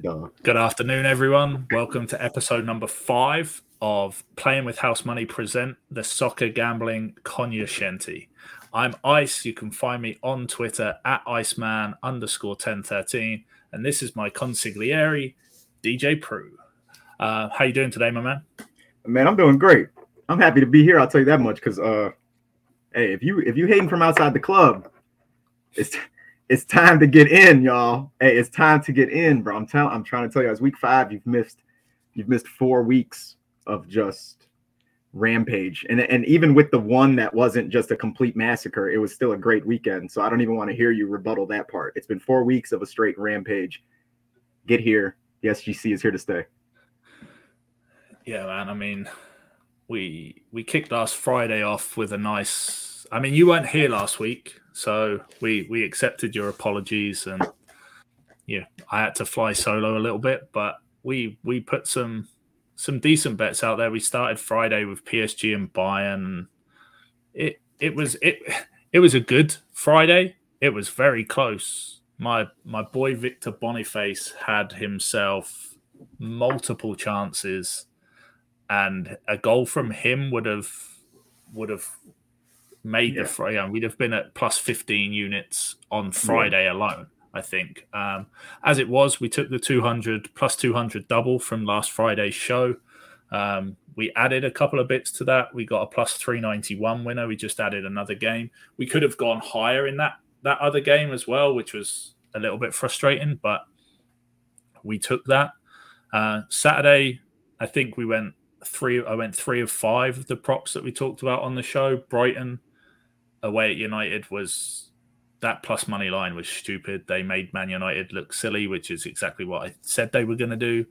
Duh. Good afternoon, everyone. Welcome to episode number five of Playing with House Money present the Soccer Gambling Cognoscenti. I'm Ice. You can find me on Twitter at Iceman underscore 1013. And this is my consigliere, DJ Pru. Uh, how you doing today, my man? Man, I'm doing great. I'm happy to be here. I'll tell you that much. Because, uh, hey, if you if you hating from outside the club, it's it's time to get in, y'all. Hey, it's time to get in, bro. I'm telling, I'm trying to tell you, as week five, you've missed, you've missed four weeks of just rampage, and and even with the one that wasn't just a complete massacre, it was still a great weekend. So I don't even want to hear you rebuttal that part. It's been four weeks of a straight rampage. Get here. The SGC is here to stay. Yeah, man. I mean, we we kicked last Friday off with a nice. I mean, you weren't here last week, so we we accepted your apologies, and yeah, I had to fly solo a little bit, but we we put some some decent bets out there. We started Friday with PSG and Bayern. It it was it it was a good Friday. It was very close. My my boy Victor Boniface had himself multiple chances, and a goal from him would have would have made yeah. the Friday. We'd have been at plus fifteen units on Friday yeah. alone. I think. Um, as it was, we took the 200 plus 200 double from last Friday's show. Um, we added a couple of bits to that. We got a plus 391 winner. We just added another game. We could have gone higher in that that other game as well, which was a little bit frustrating, but we took that. Uh, Saturday, I think we went three. I went three of five of the props that we talked about on the show. Brighton away at United was that plus money line was stupid. They made Man United look silly, which is exactly what I said they were going to do.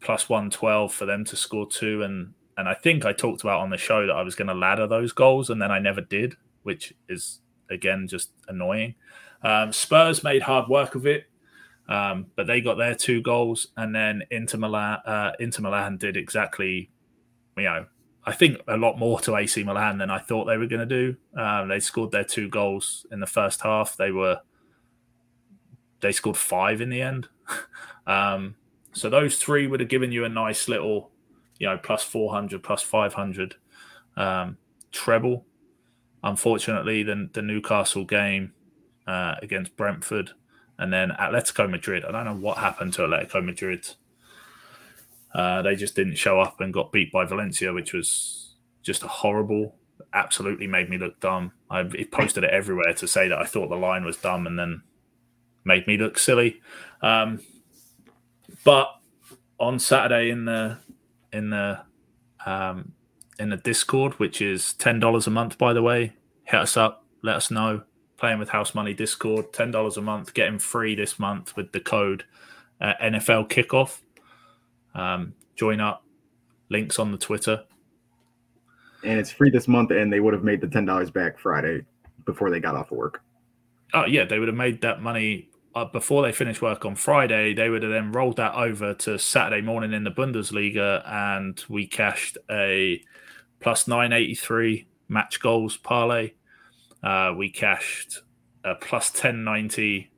Plus 112 for them to score two. And, and I think I talked about on the show that I was going to ladder those goals, and then I never did, which is, again, just annoying. Um, Spurs made hard work of it, um, but they got their two goals. And then Inter Milan, uh, Inter Milan did exactly, you know, I think a lot more to AC Milan than I thought they were going to do. Um, they scored their two goals in the first half. They were they scored five in the end. um, so those three would have given you a nice little, you know, plus four hundred, plus five hundred um, treble. Unfortunately, the the Newcastle game uh, against Brentford and then Atletico Madrid. I don't know what happened to Atletico Madrid. Uh, they just didn't show up and got beat by Valencia, which was just a horrible. Absolutely made me look dumb. I posted it everywhere to say that I thought the line was dumb, and then made me look silly. Um, but on Saturday in the in the um, in the Discord, which is ten dollars a month, by the way, hit us up. Let us know. Playing with House Money Discord, ten dollars a month, getting free this month with the code uh, NFL Kickoff. Um, join up. Links on the Twitter. And it's free this month, and they would have made the ten dollars back Friday before they got off of work. Oh yeah, they would have made that money uh, before they finished work on Friday. They would have then rolled that over to Saturday morning in the Bundesliga, and we cashed a plus nine eighty three match goals parlay. Uh, we cashed a plus ten ninety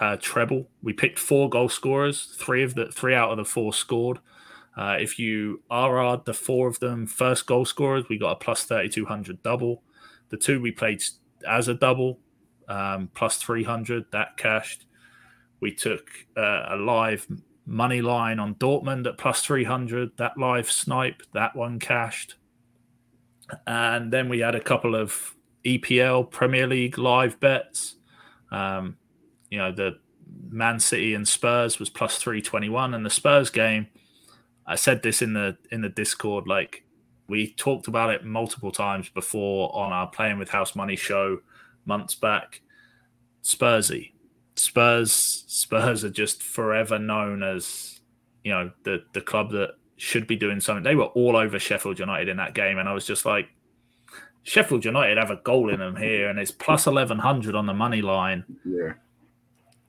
uh, treble. We picked four goal scorers. Three of the three out of the four scored. Uh, if you RR the four of them first goal scorers, we got a plus thirty two hundred double. The two we played as a double, um, plus three hundred that cashed. We took uh, a live money line on Dortmund at plus three hundred. That live snipe that one cashed. And then we had a couple of EPL Premier League live bets. Um, you know, the Man City and Spurs was plus 321 and the Spurs game I said this in the in the Discord like we talked about it multiple times before on our playing with house money show months back. Spursy. Spurs Spurs are just forever known as you know the the club that should be doing something. They were all over Sheffield United in that game. And I was just like Sheffield United have a goal in them here and it's plus 1100 on the money line. Yeah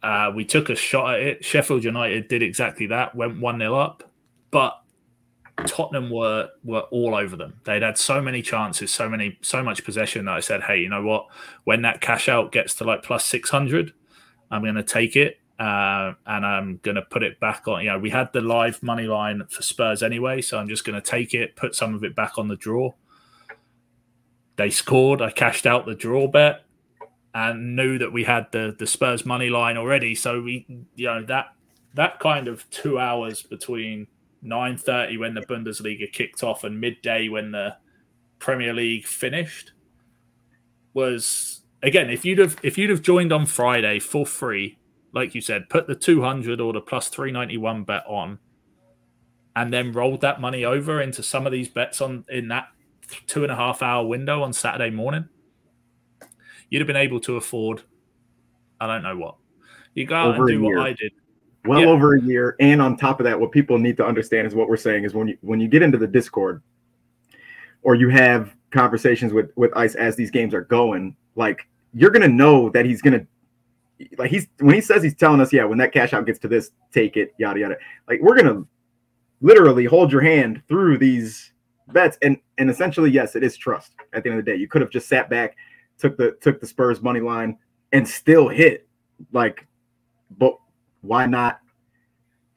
uh, we took a shot at it. Sheffield United did exactly that, went 1 0 up, but Tottenham were were all over them. They'd had so many chances, so many, so much possession that I said, "Hey, you know what? When that cash out gets to like plus six hundred, I'm going to take it." uh, and I'm going to put it back on. You know, we had the live money line for Spurs anyway, so I'm just going to take it, put some of it back on the draw. They scored. I cashed out the draw bet and knew that we had the the Spurs money line already. So we, you know, that that kind of two hours between 9:30 when the Bundesliga kicked off and midday when the Premier League finished was again if you'd have if you'd have joined on Friday for free like you said, put the 200 or the plus 391 bet on and then rolled that money over into some of these bets on in that two and a half hour window on Saturday morning, you'd have been able to afford, I don't know what. You go out over and do what I did. Well yeah. over a year. And on top of that, what people need to understand is what we're saying is when you when you get into the Discord or you have conversations with with Ice as these games are going, like you're gonna know that he's gonna like he's when he says he's telling us, yeah, when that cash out gets to this, take it, yada yada. Like we're gonna literally hold your hand through these bets, and and essentially, yes, it is trust. At the end of the day, you could have just sat back, took the took the Spurs money line, and still hit. Like, but why not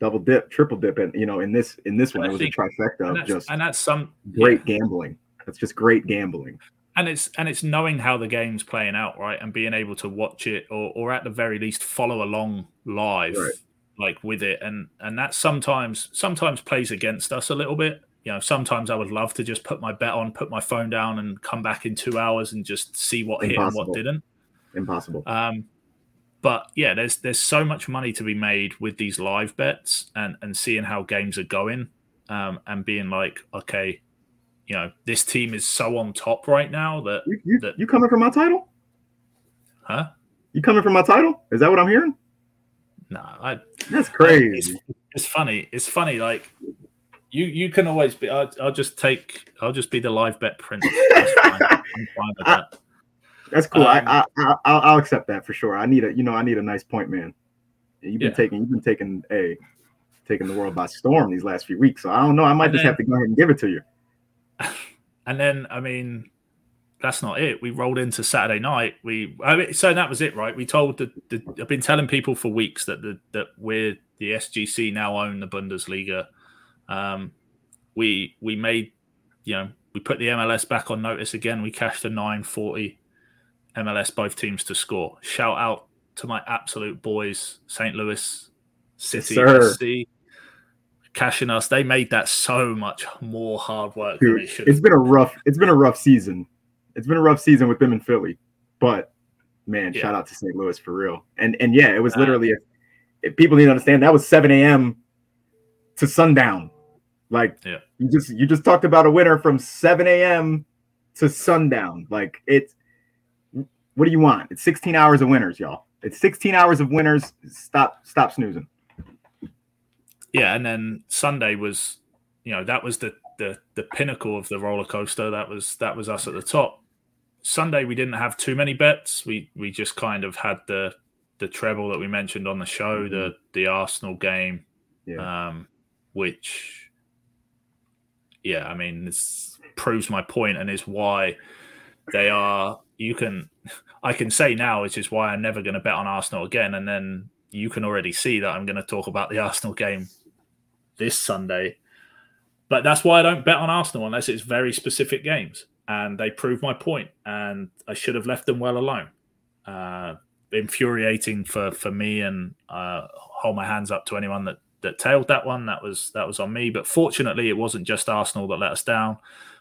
double dip, triple dip, and you know, in this in this one, it was a trifecta of just and that's some great yeah. gambling. That's just great gambling and it's and it's knowing how the game's playing out, right, and being able to watch it or or at the very least follow along live, right. like with it, and and that sometimes sometimes plays against us a little bit. You know, sometimes I would love to just put my bet on, put my phone down, and come back in two hours and just see what Impossible. hit and what didn't. Impossible. Um, but yeah, there's there's so much money to be made with these live bets and and seeing how games are going, um, and being like, okay, you know this team is so on top right now that you, you, that, you coming for my title? Huh? You coming for my title? Is that what I'm hearing? No, I. That's crazy. It's, it's, funny. It's funny. Like you, you can always be. I'll, I'll just take. I'll just be the live bet prince. That's, that. That's cool. Um, I, I, I, will accept that for sure. I need a, you know, I need a nice point man. You've been yeah. taking, you've been taking a, taking the world by storm these last few weeks. So I don't know. I might and just then, have to go ahead and give it to you. and then I mean, that's not it. We rolled into Saturday night. We I mean, so that was it, right? We told the, the I've been telling people for weeks that the that we're the SGC now own the Bundesliga. Um, we we made you know we put the MLS back on notice again. We cashed a nine forty MLS both teams to score. Shout out to my absolute boys, St. Louis City yes, SC cashing us. They made that so much more hard work Dude. It's been a rough. It's been a rough season. It's been a rough season with them in Philly, but man, yeah. shout out to St. Louis for real. And and yeah, it was uh, literally. If people need to understand, that was 7 a.m. to sundown. Like yeah. you just you just talked about a winner from 7 a.m. to sundown. Like it's what do you want? It's 16 hours of winners, y'all. It's 16 hours of winners. Stop stop snoozing yeah, and then Sunday was, you know, that was the the the pinnacle of the roller coaster. That was that was us at the top. Sunday we didn't have too many bets. We we just kind of had the the treble that we mentioned on the show, mm-hmm. the the Arsenal game, yeah. um, which, yeah, I mean, this proves my point and is why they are. You can, I can say now, which is why I'm never going to bet on Arsenal again. And then you can already see that I'm going to talk about the Arsenal game this Sunday. But that's why I don't bet on Arsenal unless it's very specific games. And they prove my point, and I should have left them well alone. Uh, infuriating for for me, and uh, hold my hands up to anyone that that tailed that one. That was that was on me. But fortunately, it wasn't just Arsenal that let us down.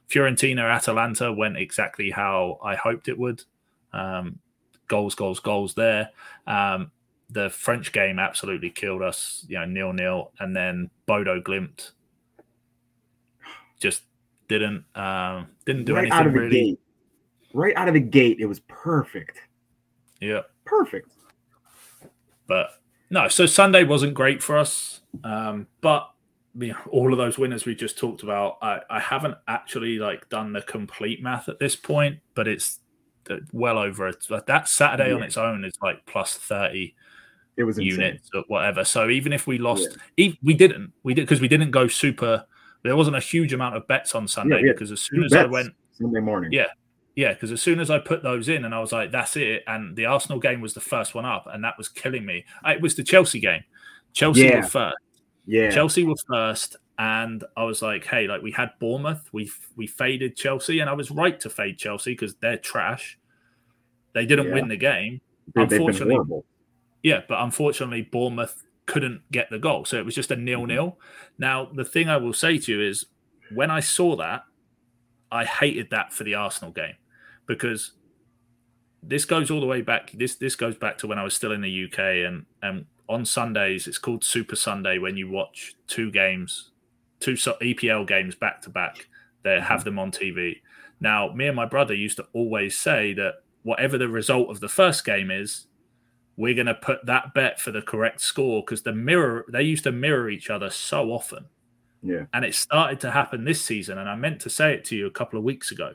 Fiorentina, Atalanta went exactly how I hoped it would. Um, goals, goals, goals there. Um, the French game absolutely killed us, you know, nil nil, and then Bodo Glimt just didn't um, didn't do right anything out of the really. Gate. Right out of the gate, it was perfect. Yeah, perfect. But no, so Sunday wasn't great for us, um, but you know, all of those winners we just talked about, I, I haven't actually like done the complete math at this point, but it's uh, well over it. That Saturday yeah. on its own is like plus thirty it was units or whatever. So even if we lost, yeah. we didn't, we did because we didn't go super. There wasn't a huge amount of bets on Sunday yeah, because as soon as bets. I went Sunday morning, yeah, Yeah, because as soon as I put those in, and I was like, "That's it," and the Arsenal game was the first one up, and that was killing me. It was the Chelsea game. Chelsea Yeah. were first. Yeah. Chelsea were first, and I was like, "Hey, like we had Bournemouth, we we faded Chelsea, and I was right to fade Chelsea because they're trash. They didn't Yeah. win the game, Dude, unfortunately- yeah, but unfortunately, Bournemouth couldn't get the goal. So it was just a nil nil. Now, the thing I will say to you is when I saw that, I hated that for the Arsenal game because this goes all the way back. This this goes back to when I was still in the UK and and on Sundays it's called Super Sunday when you watch two games, two EPL games back to back. They have mm-hmm. them on TV. Now, me and my brother used to always say that whatever the result of the first game is, we're going to put that bet for the correct score because the mirror they used to mirror each other so often Yeah. and it started to happen this season and i meant to say it to you a couple of weeks ago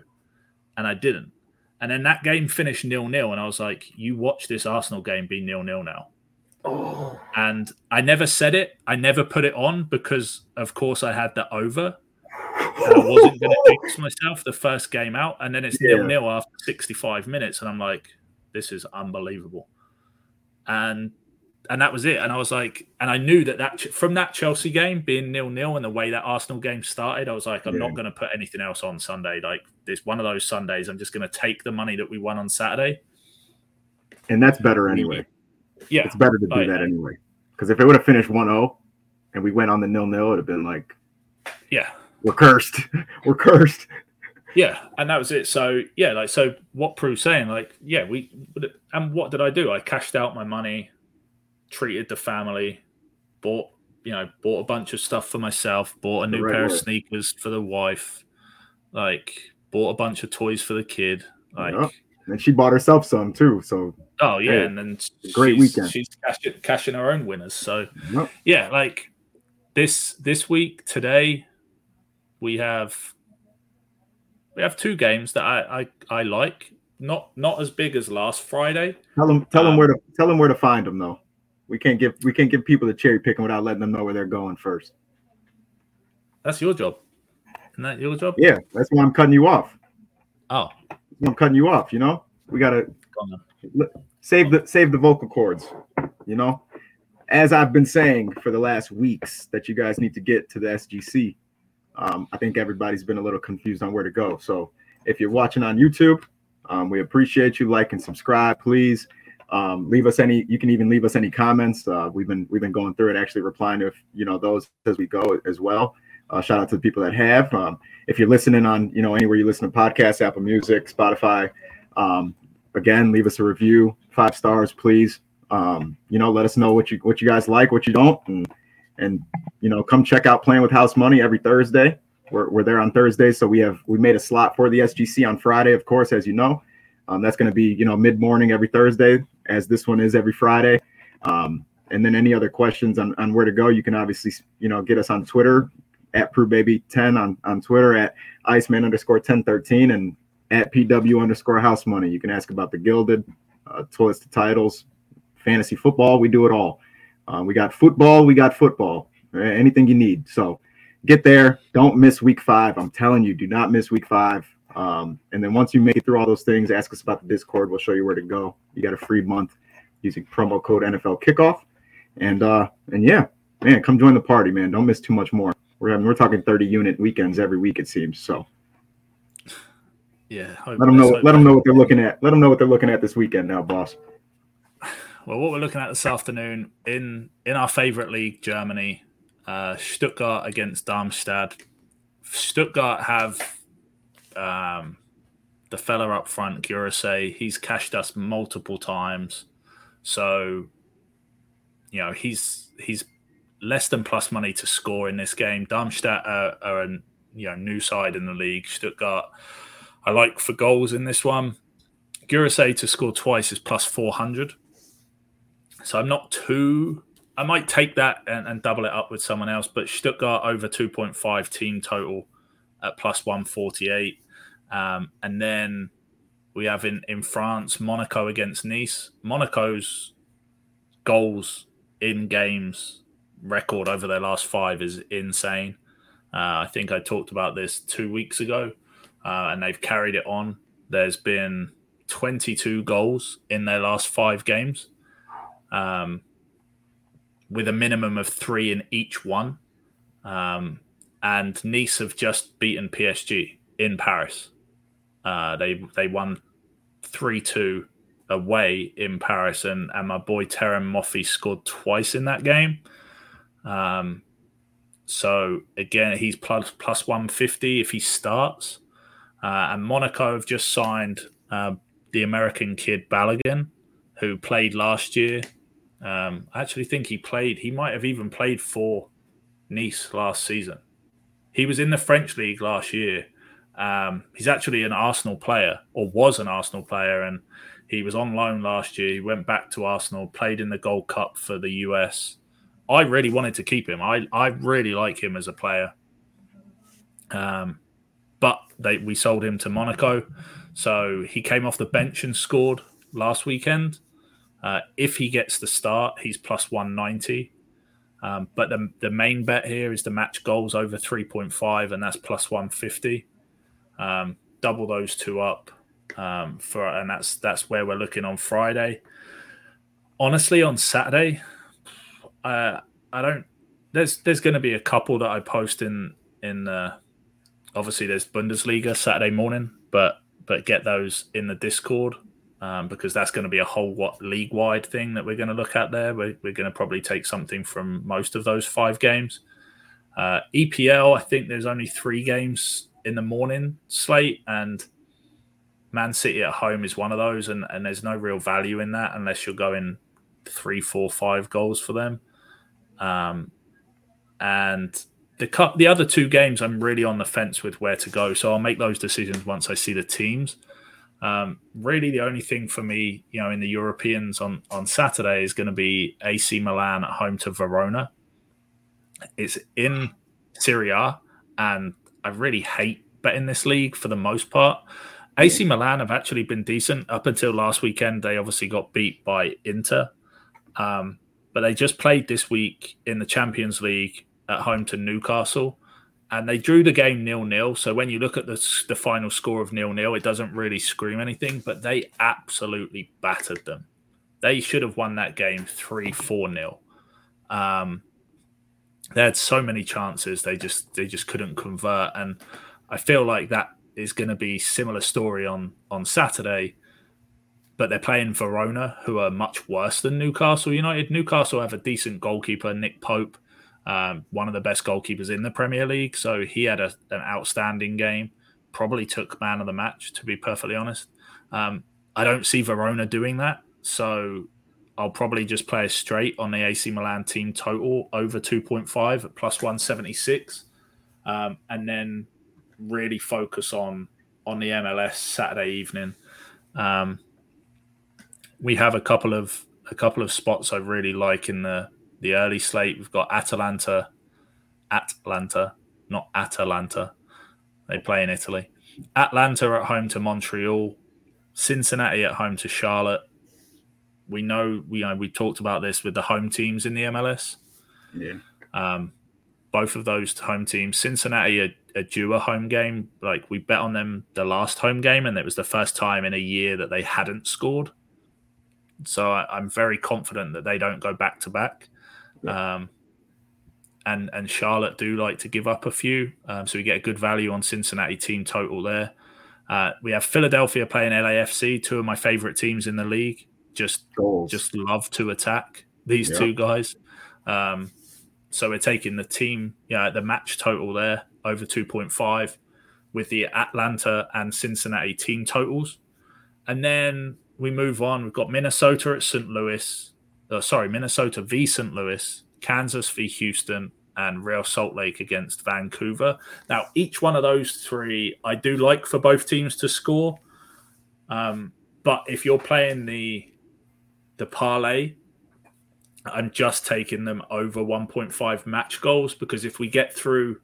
and i didn't and then that game finished nil-nil and i was like you watch this arsenal game be nil-nil now Oh. and i never said it i never put it on because of course i had the over and i wasn't going to jinx myself the first game out and then it's Yeah. nil-nil after 65 minutes and i'm like this is unbelievable and and that was it. And I was like, and I knew that that from that Chelsea game being nil nil and the way that Arsenal game started, I was like, I'm Yeah. not going to put anything else on Sunday. Like this one of those Sundays, I'm just going to take the money that we won on Saturday. And that's better anyway. Yeah, It's better to do oh, Like- that anyway. Because if it would have finished 1 0 and we went on the nil nil, it would have been like, yeah, we're cursed. we're cursed. yeah. And that was it. So yeah, like so, what Pru's saying, like, yeah, we and what did I do? I cashed out my money, treated the family, bought you know bought a bunch of stuff for myself, bought a new right pair of sneakers for the wife, like bought a bunch of toys for the kid, like. Yeah. And she bought herself some too. So, Oh yeah, Hey, and then great she's, weekend. She's cashing, cashing her own winners. So yep. yeah, like this this week today, we have we have two games that I I, I like. Not not as big as last Friday. tell them, tell them Um, where to tell them where to find them though. We can't give we can't give people the cherry picking without letting them know where they're going first. That's your job. Isn't that your job? Yeah, that's why I'm cutting you off. Oh, I'm cutting you off. You know, we gotta go save the save the vocal cords. You know, as I've been saying for the last weeks that you guys need to get to the SGC. Um, I think everybody's been a little confused on where to go. So if you're watching on YouTube, um, we appreciate you like and subscribe, please. Um, leave us any. You can even leave us any comments. Uh, we've been we've been going through it, actually replying to you know those as we go as well. Uh, shout out to the people that have. Um, if you're listening on you know anywhere you listen to podcasts, Apple Music, Spotify, um, again, leave us a review, five stars, please. Um, you know, let us know what you what you guys like, what you don't, and and you know, come check out Playing with House Money every Thursday. We're, we're there on Thursdays, so we have we made a slot for the SGC on Friday, of course, as you know. Um, that's going to be you know mid morning every Thursday, as this one is every Friday. Um, and then any other questions on, on where to go, you can obviously you know get us on Twitter at PruBaby10 on on Twitter at Iceman underscore 1013 and at PW underscore House Money. You can ask about the Gilded, uh, toilets to titles, fantasy football. We do it all. Uh, we got football. We got football. Uh, Anything you need. So get there. Don't miss week five. I'm telling you, do not miss week five. Um, and then once you make it through all those things, ask us about the Discord. We'll show you where to go. You got a free month using promo code NFL Kickoff. And uh, and yeah, man, come join the party, man. Don't miss too much more. We're having, we're talking 30 unit weekends every week, it seems. So Yeah. let them know. Let them know what they're looking at. Let them know what they're looking at this weekend now, boss. Well, what we're looking at this afternoon in in our favorite league, Germany, uh, Stuttgart against Darmstadt. Stuttgart have um, the fella up front, Guirassy. He's cashed us multiple times, so you know he's he's less than plus money to score in this game. Darmstadt are, are a you know new side in the league. Stuttgart, I like for goals in this one. Guirassy to score twice is plus four hundred. So I'm not too. I might take that and, and double it up with someone else, but Stuttgart over 2.5 team total at plus 148. Um, and then we have in, in France Monaco against Nice. Monaco's goals in games record over their last five is insane. Uh, I think I talked about this two weeks ago, uh, and they've carried it on there's been 22 goals in their last five games, um, with a minimum of three in each one. Um, and Nice have just beaten PSG in Paris. Uh, they they won three two away in Paris, and, and my boy Terem Moffi scored twice in that game. Um, so again, he's plus plus one fifty if he starts. Uh, and Monaco have just signed uh, the American kid Balogun, who played last year. Um, I actually think he played. He might have even played for Nice last season. He was in the French league last year. Um, he's actually an Arsenal player, or was an Arsenal player, and he was on loan last year. He went back to Arsenal, played in the Gold Cup for the US. I really wanted to keep him. I, I really like him as a player. Um, but they we sold him to Monaco, so he came off the bench and scored last weekend. Uh, if he gets the start, he's plus one ninety. Um, but the the main bet here is the match goals over three point five, and that's plus one fifty. Um, double those two up um, for, and that's that's where we're looking on Friday. Honestly, on Saturday, uh, I don't. There's there's going to be a couple that I post in in the obviously there's Bundesliga Saturday morning, but but get those in the Discord um, because that's going to be a whole what league wide thing that we're going to look at there. We're, we're going to probably take something from most of those five games. Uh, EPL, I think there's only three games in the morning slate, and Man City at home is one of those, and, and there's no real value in that unless you're going three, four, five goals for them. Um, and the cup, the other two games, I'm really on the fence with where to go. So I'll make those decisions once I see the teams. Um, really, the only thing for me, you know, in the Europeans on on Saturday is going to be AC Milan at home to Verona. It's in Serie A, and I really hate betting this league for the most part. AC Milan have actually been decent up until last weekend. They obviously got beat by Inter, um, but they just played this week in the Champions League at home to Newcastle, and they drew the game nil nil. So when you look at the the final score of nil nil, it doesn't really scream anything, but they absolutely battered them. They should have won that game three four nil. Um, they had so many chances, they just they just couldn't convert, and I feel like that is going to be similar story on on Saturday but they're playing Verona, who are much worse than Newcastle United. Newcastle have a decent goalkeeper, Nick Pope, um, one of the best goalkeepers in the Premier League. So he had a, an outstanding game. Probably took man of the match, to be perfectly honest. Um, I don't see Verona doing that. So I'll probably just play straight on the AC Milan team total over 2.5 at plus 176. Um, and then really focus on on the MLS Saturday evening. Um, we have a couple of a couple of spots I really like in the the early slate. We've got Atalanta, Atlanta, not Atalanta. They play in Italy. Atlanta at home to Montreal, Cincinnati at home to Charlotte. We know we you know, we talked about this with the home teams in the MLS. Yeah. Um, both of those home teams, Cincinnati a, a due a home game. Like we bet on them the last home game, and it was the first time in a year that they hadn't scored. So I, am very confident that they don't go back to back. Um, and and Charlotte do like to give up a few, um, so we get a good value on Cincinnati team total there. Uh, we have Philadelphia playing LAFC, two of my favorite teams in the league. Just Goals. just love to attack these Yeah. two guys. Um, so we're taking the team, yeah, the match total there over 2.5 with the Atlanta and Cincinnati team totals. And then we move on. We've got Minnesota at St. Louis. Uh, sorry, Minnesota v St. Louis, Kansas v Houston, and Real Salt Lake against Vancouver. Now, each one of those three, I do like for both teams to score. Um, but if you're playing the the parlay, I'm just taking them over 1.5 match goals because if we get through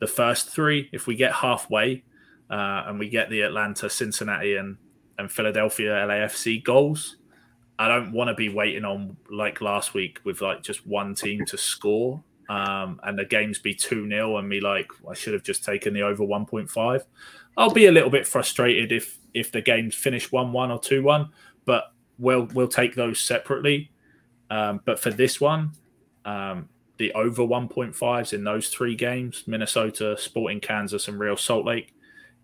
the first three, if we get halfway uh, and we get the Atlanta, Cincinnati, and, and Philadelphia LAFC goals, I don't want to be waiting on like last week with like just one team to score um, and the games be 2 0 and me like, I should have just taken the over 1.5. I'll be a little bit frustrated if if the games finish one one or two one, but we'll we'll take those separately. Um, but for this one, um, the over 1.5s in those three games, Minnesota, Sporting Kansas, and Real Salt Lake,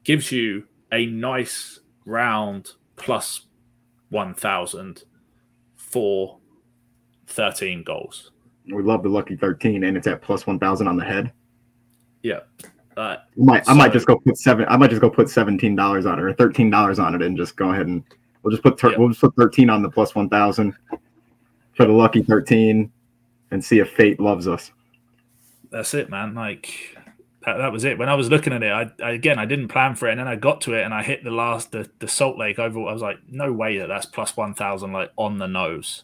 gives you a nice round plus 1,000 for 13 goals. We love the lucky 13, and it's at plus 1,000 on the head. Yeah. Uh, I might, I might just go put seven. I might just go put seventeen dollars on it or thirteen dollars on it, and just go ahead and we'll just put thir- Yeah. we'll just put thirteen on the plus one thousand for the lucky thirteen, and see if fate loves us. that's it, man. Like that, that was it. When I was looking at it, I, I again I didn't plan for it, and then I got to it, and I hit the last the, the Salt Lake over. I was like, no way that that's plus one thousand, like on the nose,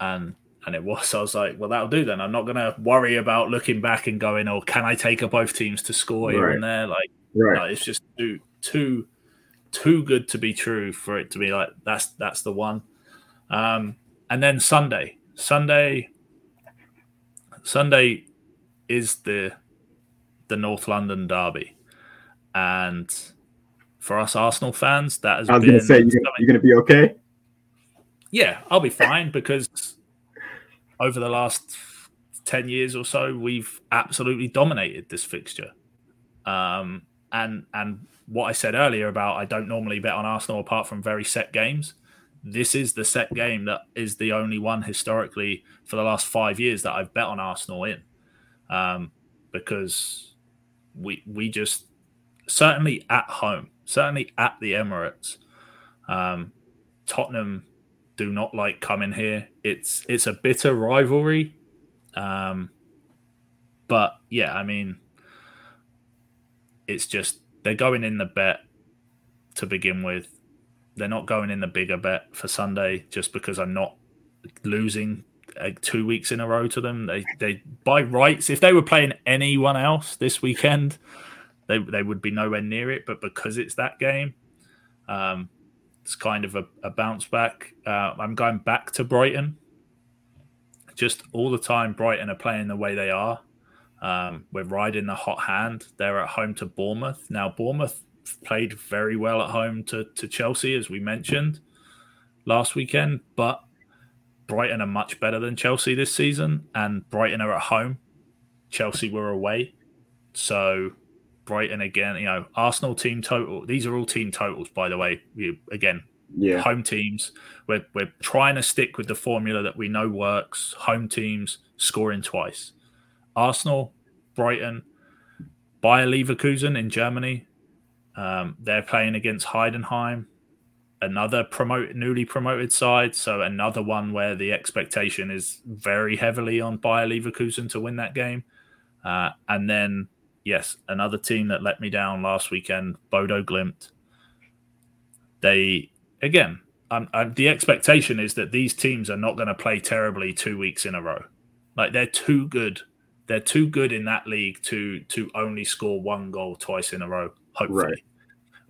and and it was. I was like, well, that'll do then. I'm not gonna worry about looking back and going, oh, can I take a both teams to score here Right. and there? Like, Right. no, it's just too too too good to be true for it to be like that's that's the one. Um, and then Sunday, Sunday, Sunday is the the North London derby, and for us Arsenal fans, that has I was been gonna say you're you're gonna be okay. yeah, I'll be fine because over the last 10 years or so, we've absolutely dominated this fixture. Um, and and what I said earlier about I don't normally bet on Arsenal apart from very set games. This is the set game that is the only one historically for the last five years that I've bet on Arsenal in, um, because we we just certainly at home, certainly at the Emirates, um, Tottenham do not like coming here. It's it's a bitter rivalry. Um but yeah, I mean it's just they're going in the bet to begin with. They're not going in the bigger bet for Sunday just because I'm not losing uh, two weeks in a row to them. They they by rights, if they were playing anyone else this weekend, they they would be nowhere near it. But because it's that game, um, it's kind of a, a bounce back. Uh, I'm going back to Brighton. Just all the time, Brighton are playing the way they are. Um, we're riding the hot hand. They're at home to Bournemouth. Now, Bournemouth played very well at home to, to Chelsea, as we mentioned last weekend, but Brighton are much better than Chelsea this season, and Brighton are at home. Chelsea were away. So Brighton again, you know, Arsenal team total. These are all team totals, by the way. We, again, Yeah. home teams. We're, we're trying to stick with the formula that we know works. Home teams scoring twice. Arsenal, Brighton, Bayer Leverkusen in Germany. Um, they're playing against Heidenheim, another promote newly promoted side. So another one where the expectation is very heavily on Bayer Leverkusen to win that game. Uh, and then, yes, another team that let me down last weekend, Bodo Glimt. They again, um, um, the expectation is that these teams are not going to play terribly two weeks in a row. Like they're too good. They're too good in that league to to only score one goal twice in a row. Hopefully, Right.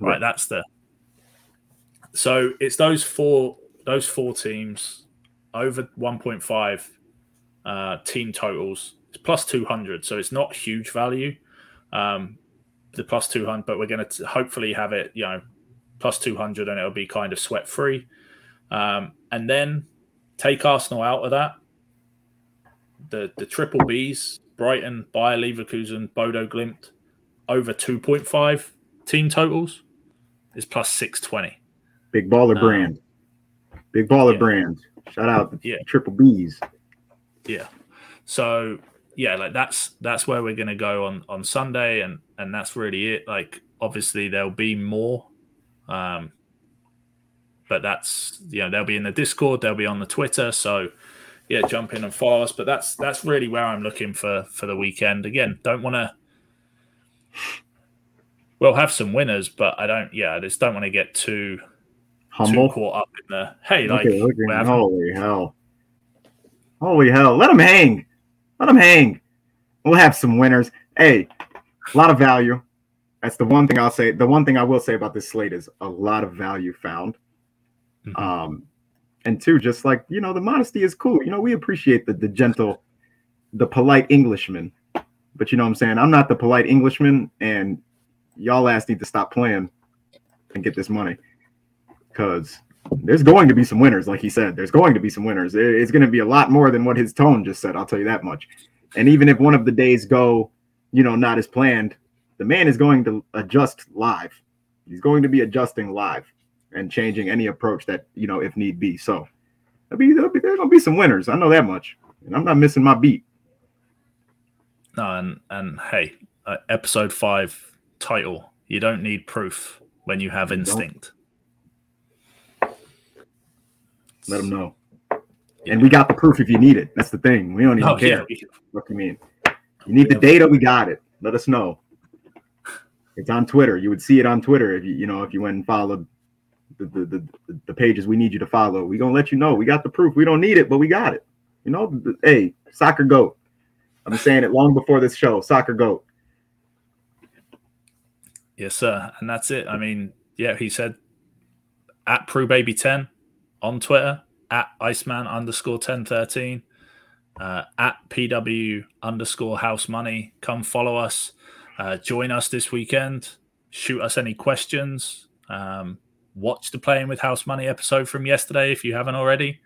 right. Right. That's the. So it's those four those four teams over one point five uh, team totals. It's plus two hundred, so it's not huge value. Um, the plus two hundred, but we're going to hopefully have it, you know, plus 200 and it'll be kind of sweat free. Um, and then take Arsenal out of that. The the triple Bs, Brighton, Bayer Leverkusen, Bodo Glimt, over 2.5 team totals is plus 620. Big baller Um, brand. Big baller yeah. brand. Shout out the Yeah. triple B's. Yeah. So yeah, like that's that's where we're gonna go on on Sunday, and and that's really it. Like obviously there'll be more, um, but that's you know they'll be in the Discord, they'll be on the Twitter. So yeah, jump in and follow us. But that's that's really where I'm looking for for the weekend. Again, don't want to. We'll have some winners, but I don't. Yeah, I just don't want to get too Humble. too caught up in the hey, like okay, look we're at- having- holy hell. Holy hell. Let them hang. Let them hang. We'll have some winners. Hey, a lot of value. That's the one thing I'll say. The one thing I will say about this slate is a lot of value found. Mhm. Um, and two, just like you know, the modesty is cool. You know, we appreciate the the gentle, the polite Englishman. But you know what I'm saying? I'm not the polite Englishman, and y'all ass need to stop playing and get this money because there's going to be some winners, like he said. There's going to be some winners. It's going to be a lot more than what his tone just said. I'll tell you that much. And even if one of the days go, you know, not as planned, the man is going to adjust live. He's going to be adjusting live and changing any approach that you know if need be. So there'll be, there'll be there's gonna be some winners. I know that much, and I'm not missing my beat. No, and and hey, uh, episode five title. You don't need proof when you have instinct. Let them know. Yeah. And we got the proof if you need it. That's the thing. We don't even oh, care. Yeah. What you mean? You need the data, we got it. Let us know. It's on Twitter. You would see it on Twitter if you you know if you went and followed the the, the, the pages we need you to follow. We gonna let you know. We got the proof. We don't need it, but we got it. You know, the, hey, soccer goat. I'm saying it long before this show. Soccer goat. Yes, sir. And that's it. I mean, yeah, he said at Pru Baby 10 on Twitter, at Iceman underscore 1013, uh, at PW underscore house money. Come follow us. Uh, join us this weekend. Shoot us any questions. Um, watch the Playing with House Money episode from yesterday if you haven't already.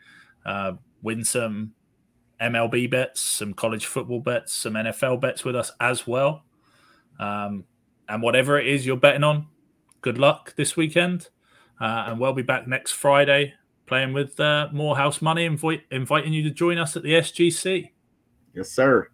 Uh, win some MLB bets, some college football bets, some NFL bets with us as well. Um, and whatever it is you're betting on, good luck this weekend. Uh, and we'll be back next Friday playing with uh, more house money, invite, inviting you to join us at the SGC. Yes, sir.